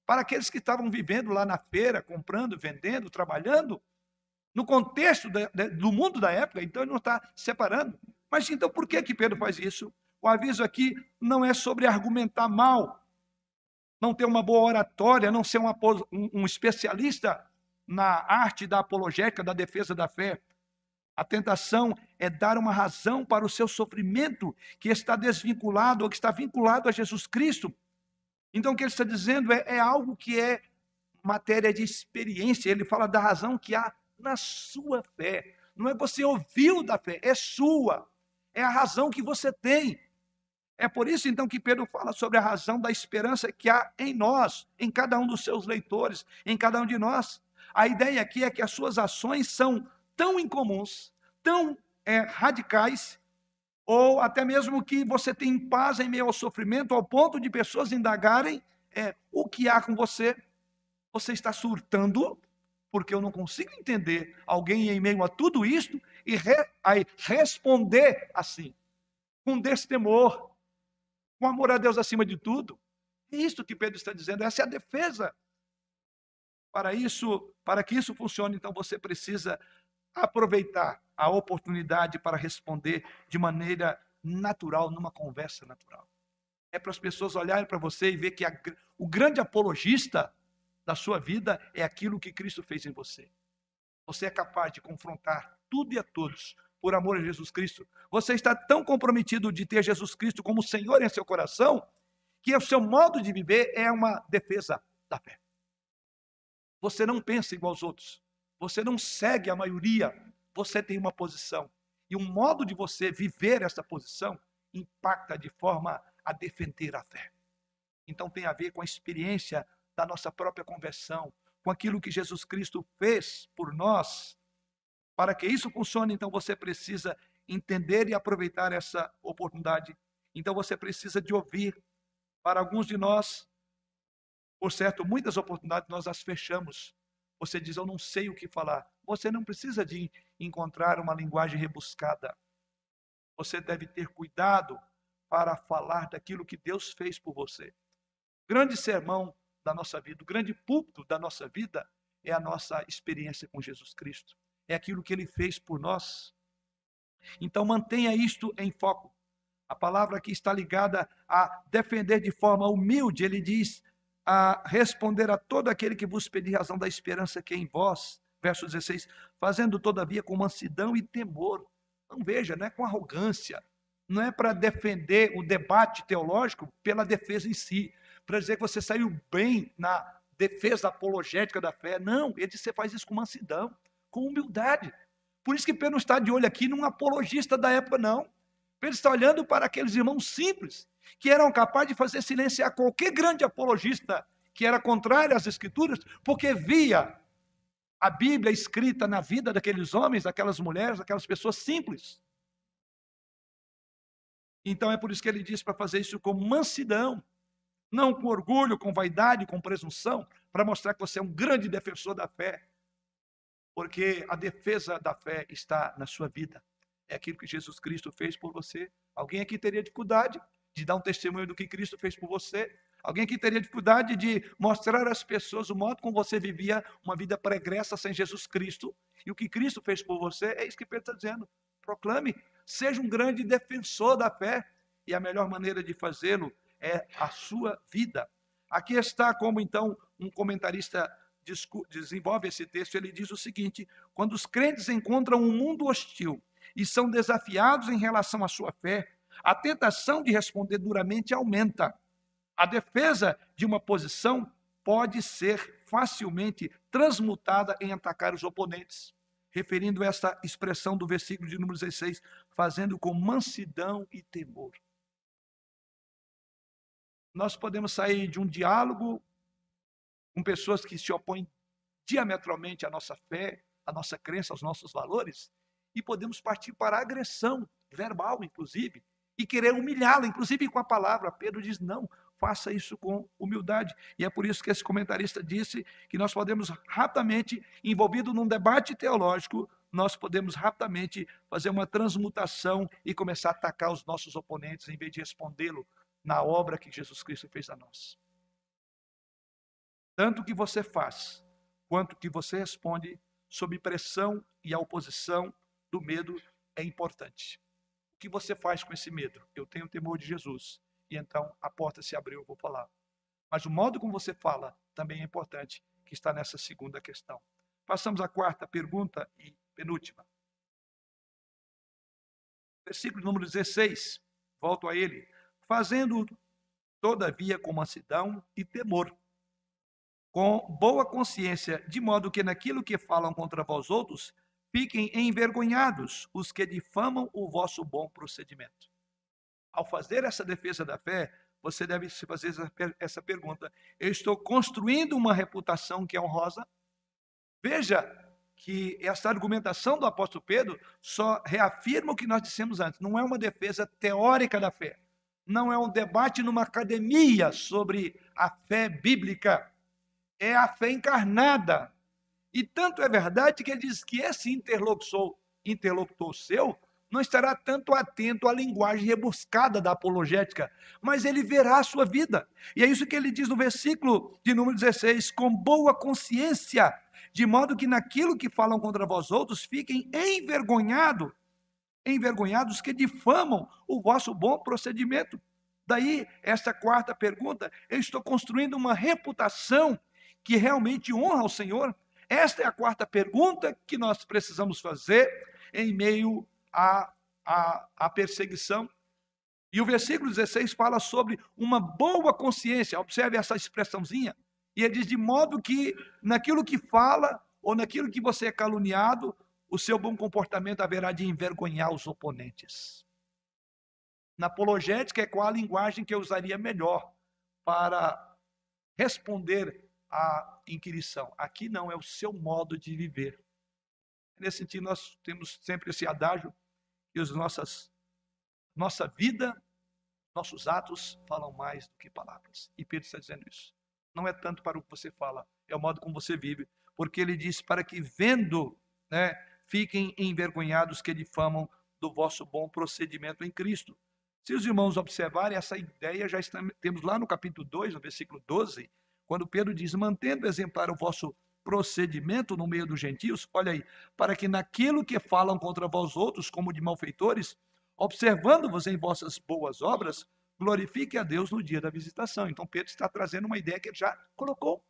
Speaker 1: para aqueles que estavam vivendo lá na feira, comprando, vendendo, trabalhando, no contexto do mundo da época, então ele não está separando. Mas então por que, que Pedro faz isso? O aviso aqui não é sobre argumentar mal, não ter uma boa oratória, não ser um, um especialista na arte da apologética, da defesa da fé. A tentação é dar uma razão para o seu sofrimento que está desvinculado ou que está vinculado a Jesus Cristo. Então, o que ele está dizendo é, é algo que é matéria de experiência. Ele fala da razão que há na sua fé. Não é você ouviu da fé, é sua. É a razão que você tem. É por isso, então, que Pedro fala sobre a razão da esperança que há em nós, em cada um dos seus leitores, em cada um de nós. A ideia aqui é que as suas ações são tão incomuns, tão é, radicais, ou até mesmo que você tem paz em meio ao sofrimento, ao ponto de pessoas indagarem é, o que há com você. Você está surtando, porque eu não consigo entender alguém em meio a tudo isto e re, aí, responder assim, com destemor, com amor a Deus acima de tudo. É isto que Pedro está dizendo, essa é a defesa. Para isso, para que isso funcione, então você precisa aproveitar a oportunidade para responder de maneira natural, numa conversa natural. É para as pessoas olharem para você e ver que a, o grande apologista da sua vida é aquilo que Cristo fez em você. Você é capaz de confrontar tudo e a todos por amor a Jesus Cristo. Você está tão comprometido de ter Jesus Cristo como Senhor em seu coração que o seu modo de viver é uma defesa da fé. Você não pensa igual aos outros. Você não segue a maioria. Você tem uma posição. E o modo de você viver essa posição impacta de forma a defender a fé. Então tem a ver com a experiência da nossa própria conversão, com aquilo que Jesus Cristo fez por nós. Para que isso funcione, então você precisa entender e aproveitar essa oportunidade. Então você precisa de ouvir. Para alguns de nós, por certo, muitas oportunidades nós as fechamos. Você diz, eu não sei o que falar. Você não precisa de encontrar uma linguagem rebuscada. Você deve ter cuidado para falar daquilo que Deus fez por você. Grande sermão da nossa vida, o grande púlpito da nossa vida é a nossa experiência com Jesus Cristo. É aquilo que ele fez por nós. Então mantenha isto em foco. A palavra aqui está ligada a defender de forma humilde. Ele diz: a responder a todo aquele que vos pedir razão da esperança que é em vós. Verso 16, fazendo todavia com mansidão e temor. Não veja, não é com arrogância, não é para defender o debate teológico pela defesa em si, para dizer que você saiu bem na defesa apologética da fé. Não, ele diz que você faz isso com mansidão, com humildade. Por isso que Pedro não está de olho aqui num apologista da época, não. Pedro está olhando para aqueles irmãos simples que eram capazes de fazer silenciar qualquer grande apologista que era contrário às Escrituras, porque via a Bíblia escrita na vida daqueles homens, daquelas mulheres, daquelas pessoas simples. Então é por isso que ele diz para fazer isso com mansidão, não com orgulho, com vaidade, com presunção, para mostrar que você é um grande defensor da fé. Porque a defesa da fé está na sua vida. É aquilo que Jesus Cristo fez por você. Alguém aqui teria dificuldade de dar um testemunho do que Cristo fez por você. Alguém que teria dificuldade de mostrar às pessoas o modo como você vivia uma vida pregressa sem Jesus Cristo. E o que Cristo fez por você, é isso que Pedro está dizendo. Proclame, seja um grande defensor da fé. E a melhor maneira de fazê-lo é a sua vida. Aqui está como então um comentarista desenvolve esse texto, ele diz o seguinte: quando os crentes encontram um mundo hostil e são desafiados em relação à sua fé, a tentação de responder duramente aumenta. A defesa de uma posição pode ser facilmente transmutada em atacar os oponentes. Referindo esta expressão do versículo de número 16, fazendo com mansidão e temor. Nós podemos sair de um diálogo com pessoas que se opõem diametralmente à nossa fé, à nossa crença, aos nossos valores, e podemos partir para a agressão verbal, inclusive, e querer humilhá-la, inclusive com a palavra. Pedro diz: não, faça isso com humildade. E é por isso que esse comentarista disse que nós podemos rapidamente, envolvido num debate teológico, nós podemos rapidamente fazer uma transmutação e começar a atacar os nossos oponentes em vez de respondê-lo na obra que Jesus Cristo fez a nós. Tanto o que você faz, quanto o que você responde sob pressão e a oposição do medo é importante que você faz com esse medo? Eu tenho temor de Jesus. E então a porta se abriu, eu vou falar. Mas o modo como você fala também é importante, que está nessa segunda questão. Passamos à quarta pergunta e penúltima. Versículo número 16, volto a ele. Fazendo, todavia, com mansidão e temor, com boa consciência, de modo que naquilo que falam contra vós outros, Fiquem envergonhados os que difamam o vosso bom procedimento. Ao fazer essa defesa da fé, você deve se fazer essa pergunta: eu estou construindo uma reputação que é honrosa? Veja que essa argumentação do apóstolo Pedro só reafirma o que nós dissemos antes. Não é uma defesa teórica da fé. Não é um debate numa academia sobre a fé bíblica. É a fé encarnada. E tanto é verdade que ele diz que esse interlocutor, interlocutor seu não estará tanto atento à linguagem rebuscada da apologética, mas ele verá a sua vida. E é isso que ele diz no versículo de número 16: com boa consciência, de modo que naquilo que falam contra vós outros fiquem envergonhados, envergonhados que difamam o vosso bom procedimento. Daí, esta quarta pergunta: eu estou construindo uma reputação que realmente honra o Senhor? Esta é a quarta pergunta que nós precisamos fazer em meio a, a, a perseguição. E o versículo 16 fala sobre uma boa consciência. Observe essa expressãozinha. E ele diz: de modo que naquilo que fala ou naquilo que você é caluniado, o seu bom comportamento haverá de envergonhar os oponentes. Na apologética é qual a linguagem que eu usaria melhor para responder à inquirição. Aqui não, é o seu modo de viver. Nesse sentido, nós temos sempre esse adágio que os nossas, nossa vida, nossos atos falam mais do que palavras. E Pedro está dizendo isso. Não é tanto para o que você fala, é o modo como você vive. Porque ele diz para que vendo, né, fiquem envergonhados que difamam do vosso bom procedimento em Cristo. Se os irmãos observarem, essa ideia já está, temos lá no capítulo 2, no versículo 12, quando Pedro diz: mantendo exemplar o vosso procedimento no meio dos gentios, olha aí, para que naquilo que falam contra vós outros, como de malfeitores, observando-vos em vossas boas obras, glorifique a Deus no dia da visitação. Então Pedro está trazendo uma ideia que ele já colocou.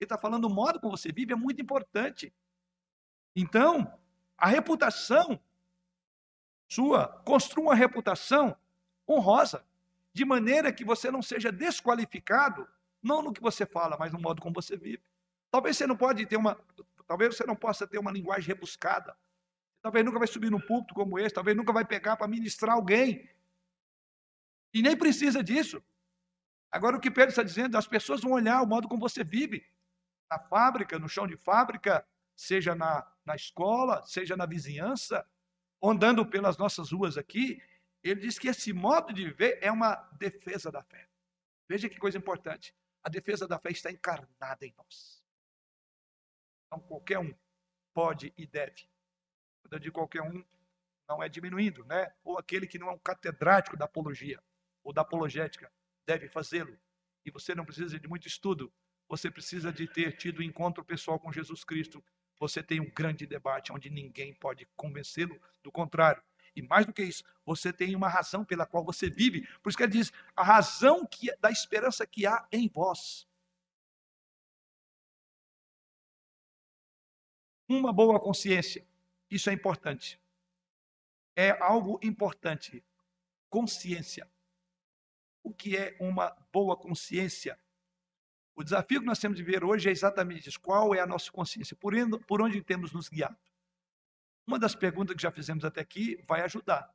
Speaker 1: Ele está falando o modo como você vive é muito importante. Então, a reputação sua, construa uma reputação honrosa, de maneira que você não seja desqualificado, não no que você fala, mas no modo como você vive. Talvez você não pode ter uma, talvez você não possa ter uma linguagem rebuscada. Talvez nunca vai subir num púlpito como esse, talvez nunca vai pegar para ministrar alguém. E nem precisa disso. Agora o que Pedro está dizendo, as pessoas vão olhar o modo como você vive. Na fábrica, no chão de fábrica, seja na, na escola, seja na vizinhança, andando pelas nossas ruas aqui, ele diz que esse modo de viver é uma defesa da fé. Veja que coisa importante. A defesa da fé está encarnada em nós. Então, qualquer um pode e deve. Quando eu digo qualquer um, não é diminuindo, né? Ou aquele que não é um catedrático da apologia ou da apologética deve fazê-lo. E você não precisa de muito estudo, você precisa de ter tido um encontro pessoal com Jesus Cristo. Você tem um grande debate onde ninguém pode convencê-lo do contrário. E mais do que isso, você tem uma razão pela qual você vive. Por isso que ele diz: a razão que, da esperança que há em vós. Uma boa consciência. Isso é importante. É algo importante. Consciência. O que é uma boa consciência? O desafio que nós temos de ver hoje é exatamente isso. Qual é a nossa consciência? Por onde, temos nos guiado? Uma das perguntas que já fizemos até aqui vai ajudar.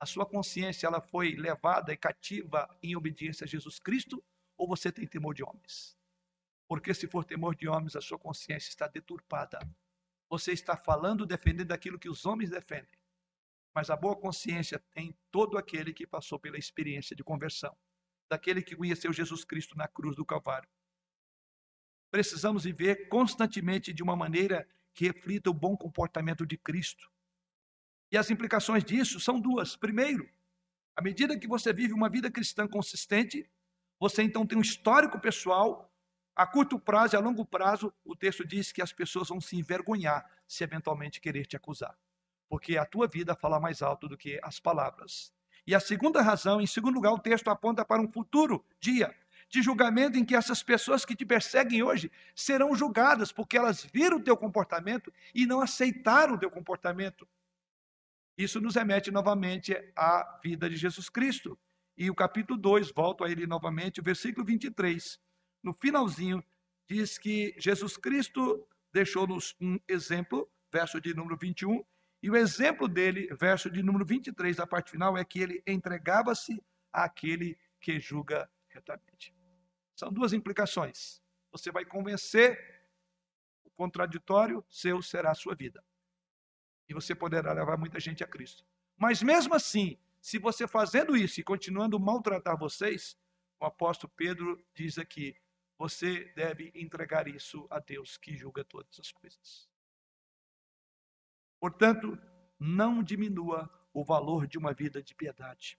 Speaker 1: A sua consciência ela foi levada e cativa em obediência a Jesus Cristo ou você tem temor de homens? Porque se for temor de homens, a sua consciência está deturpada você está falando, defendendo aquilo que os homens defendem. Mas a boa consciência tem todo aquele que passou pela experiência de conversão, daquele que conheceu Jesus Cristo na cruz do Calvário. Precisamos viver constantemente de uma maneira que reflita o bom comportamento de Cristo. E as implicações disso são duas. Primeiro, à medida que você vive uma vida cristã consistente, você então tem um histórico pessoal a curto prazo e a longo prazo, o texto diz que as pessoas vão se envergonhar se eventualmente querer te acusar. Porque a tua vida fala mais alto do que as palavras. E a segunda razão, em segundo lugar, o texto aponta para um futuro dia de julgamento em que essas pessoas que te perseguem hoje serão julgadas porque elas viram o teu comportamento e não aceitaram o teu comportamento. Isso nos remete novamente à vida de Jesus Cristo. E o capítulo 2, volto a ele novamente, o versículo 23 no finalzinho, diz que Jesus Cristo deixou-nos um exemplo, verso de número 21, e o exemplo dele, verso de número 23, da parte final, é que ele entregava-se àquele que julga retamente. São duas implicações. Você vai convencer contraditório, seu será a sua vida. E você poderá levar muita gente a Cristo. Mas mesmo assim, se você fazendo isso e continuando maltratar vocês, o apóstolo Pedro diz aqui: você deve entregar isso a Deus que julga todas as coisas. Portanto, não diminua o valor de uma vida de piedade.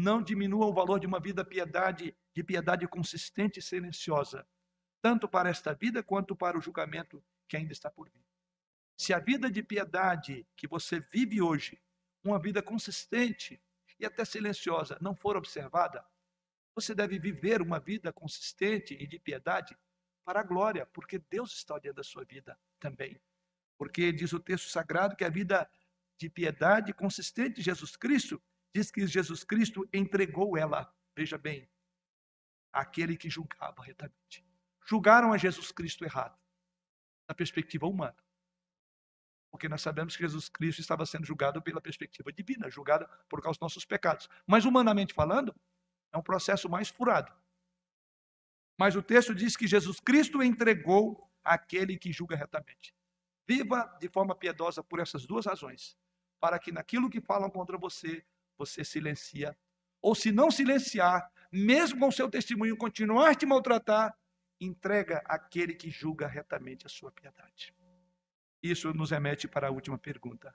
Speaker 1: Não diminua o valor de uma vida piedade, de piedade consistente e silenciosa, tanto para esta vida quanto para o julgamento que ainda está por vir. Se a vida de piedade que você vive hoje, uma vida consistente e até silenciosa, não for observada, você deve viver uma vida consistente e de piedade para a glória, porque Deus está olhando a sua vida também. Porque diz o texto sagrado que a vida de piedade consistente de Jesus Cristo, diz que Jesus Cristo entregou ela, veja bem, àquele que julgava retamente. Julgaram a Jesus Cristo errado, na perspectiva humana. Porque nós sabemos que Jesus Cristo estava sendo julgado pela perspectiva divina, julgado por causa dos nossos pecados. Mas humanamente falando, é um processo mais furado. Mas o texto diz que Jesus Cristo entregou aquele que julga retamente. Viva de forma piedosa por essas duas razões. Para que naquilo que falam contra você, você silencia. Ou se não silenciar, mesmo com seu testemunho continuar te maltratar, entrega aquele que julga retamente a sua piedade. Isso nos remete para a última pergunta.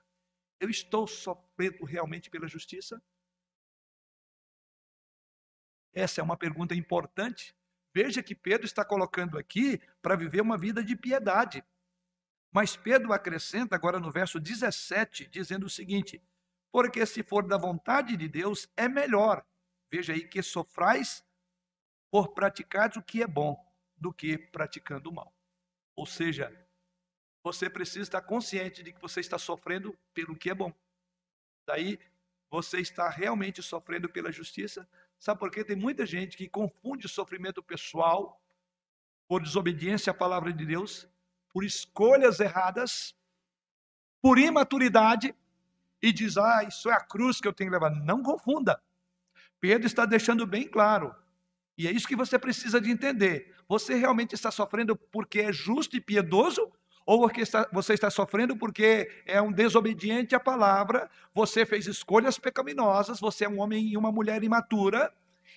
Speaker 1: Eu estou sofrendo realmente pela justiça? Essa é uma pergunta importante. Veja que Pedro está colocando aqui para viver uma vida de piedade. Mas Pedro acrescenta agora no verso 17, dizendo o seguinte: Porque se for da vontade de Deus, é melhor. Veja aí que sofrais por praticar o que é bom do que praticando o mal. Ou seja, você precisa estar consciente de que você está sofrendo pelo que é bom. Daí você está realmente sofrendo pela justiça, Sabe por quê? Tem muita gente que confunde sofrimento pessoal por desobediência à palavra de Deus, por escolhas erradas, por imaturidade e diz: "Ah, isso é a cruz que eu tenho que levar". Não confunda. Pedro está deixando bem claro. E é isso que você precisa de entender. Você realmente está sofrendo porque é justo e piedoso ou porque você está sofrendo porque é um desobediente à palavra, você fez escolhas pecaminosas, você é um homem e uma mulher imatura.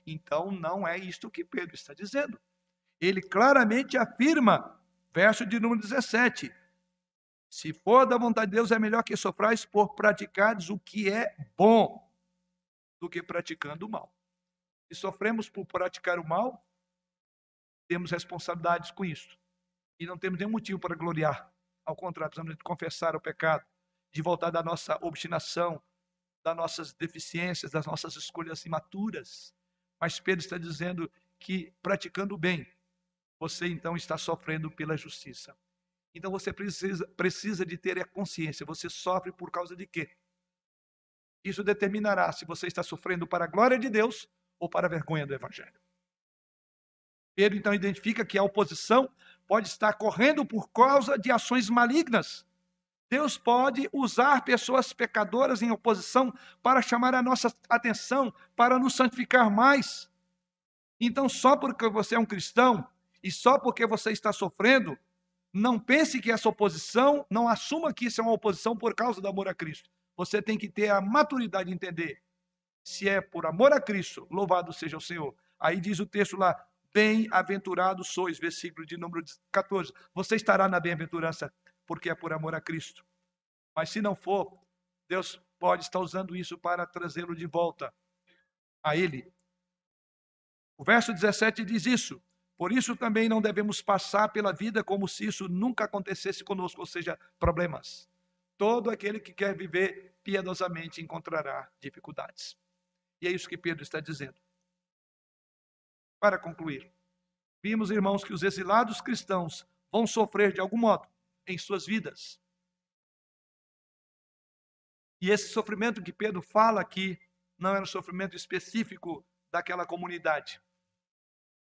Speaker 1: Então, não é isto que Pedro está dizendo. Ele claramente afirma, verso de número 17: Se for da vontade de Deus, é melhor que sofrais por praticares o que é bom do que praticando o mal. Se sofremos por praticar o mal, temos responsabilidades com isso e não temos nenhum motivo para gloriar. Ao contrário, precisamos de confessar o pecado, de voltar da nossa obstinação, das nossas deficiências, das nossas escolhas imaturas. Mas Pedro está dizendo que praticando o bem, você então está sofrendo pela justiça. Então você precisa, precisa de ter a consciência. Você sofre por causa de quê? Isso determinará se você está sofrendo para a glória de Deus ou para a vergonha do Evangelho. Pedro então identifica que a oposição pode estar correndo por causa de ações malignas. Deus pode usar pessoas pecadoras em oposição para chamar a nossa atenção, para nos santificar mais. Então, só porque você é um cristão e só porque você está sofrendo, não pense que essa oposição, não assuma que isso é uma oposição por causa do amor a Cristo. Você tem que ter a maturidade de entender. Se é por amor a Cristo, louvado seja o Senhor. Aí diz o texto lá: Bem-aventurados sois, versículo de número 14. Você estará na bem-aventurança, porque é por amor a Cristo. Mas se não for, Deus pode estar usando isso para trazê-lo de volta a Ele. O verso 17 diz isso. Por isso também não devemos passar pela vida como se isso nunca acontecesse conosco, ou seja, problemas. Todo aquele que quer viver piedosamente encontrará dificuldades. E é isso que Pedro está dizendo. Para concluir, vimos, irmãos, que os exilados cristãos vão sofrer de algum modo em suas vidas. E esse sofrimento que Pedro fala aqui não era um sofrimento específico daquela comunidade.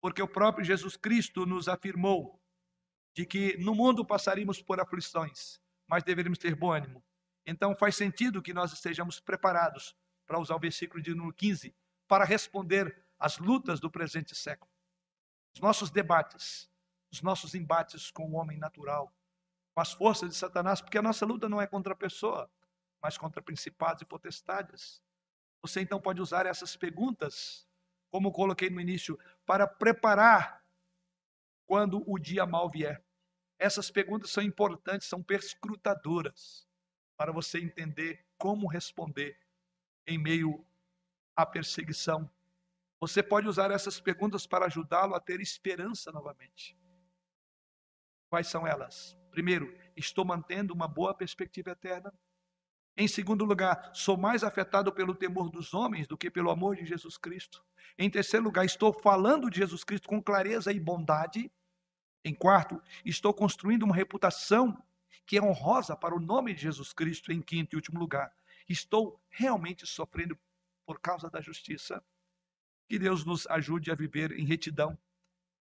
Speaker 1: Porque o próprio Jesus Cristo nos afirmou de que no mundo passaríamos por aflições, mas deveríamos ter bom ânimo. Então faz sentido que nós estejamos preparados, para usar o versículo de número 15, para responder as lutas do presente século. Os nossos debates os nossos embates com o homem natural, com as forças de Satanás, porque a nossa luta não é contra a pessoa, mas contra principados e potestades. Você então pode usar essas perguntas, como coloquei no início, para preparar quando o dia mal vier. Essas perguntas são importantes, são perscrutadoras, para você entender como responder em meio à perseguição. Você pode usar essas perguntas para ajudá-lo a ter esperança novamente. Quais são elas? Primeiro, estou mantendo uma boa perspectiva eterna? Em segundo lugar, sou mais afetado pelo temor dos homens do que pelo amor de Jesus Cristo. Em terceiro lugar, estou falando de Jesus Cristo com clareza e bondade. Em quarto, estou construindo uma reputação que é honrosa para o nome de Jesus Cristo. Em quinto e último lugar, estou realmente sofrendo por causa da justiça. Que Deus nos ajude a viver em retidão.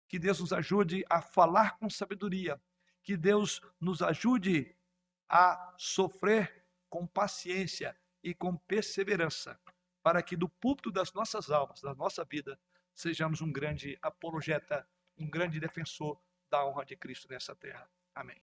Speaker 1: Que Deus nos ajude a falar com sabedoria. Que Deus nos ajude a sofrer com paciência e com perseverança, para que do púlpito das nossas almas, da nossa vida, sejamos um grande apologeta, um grande defensor da honra de Cristo nessa terra. Amém.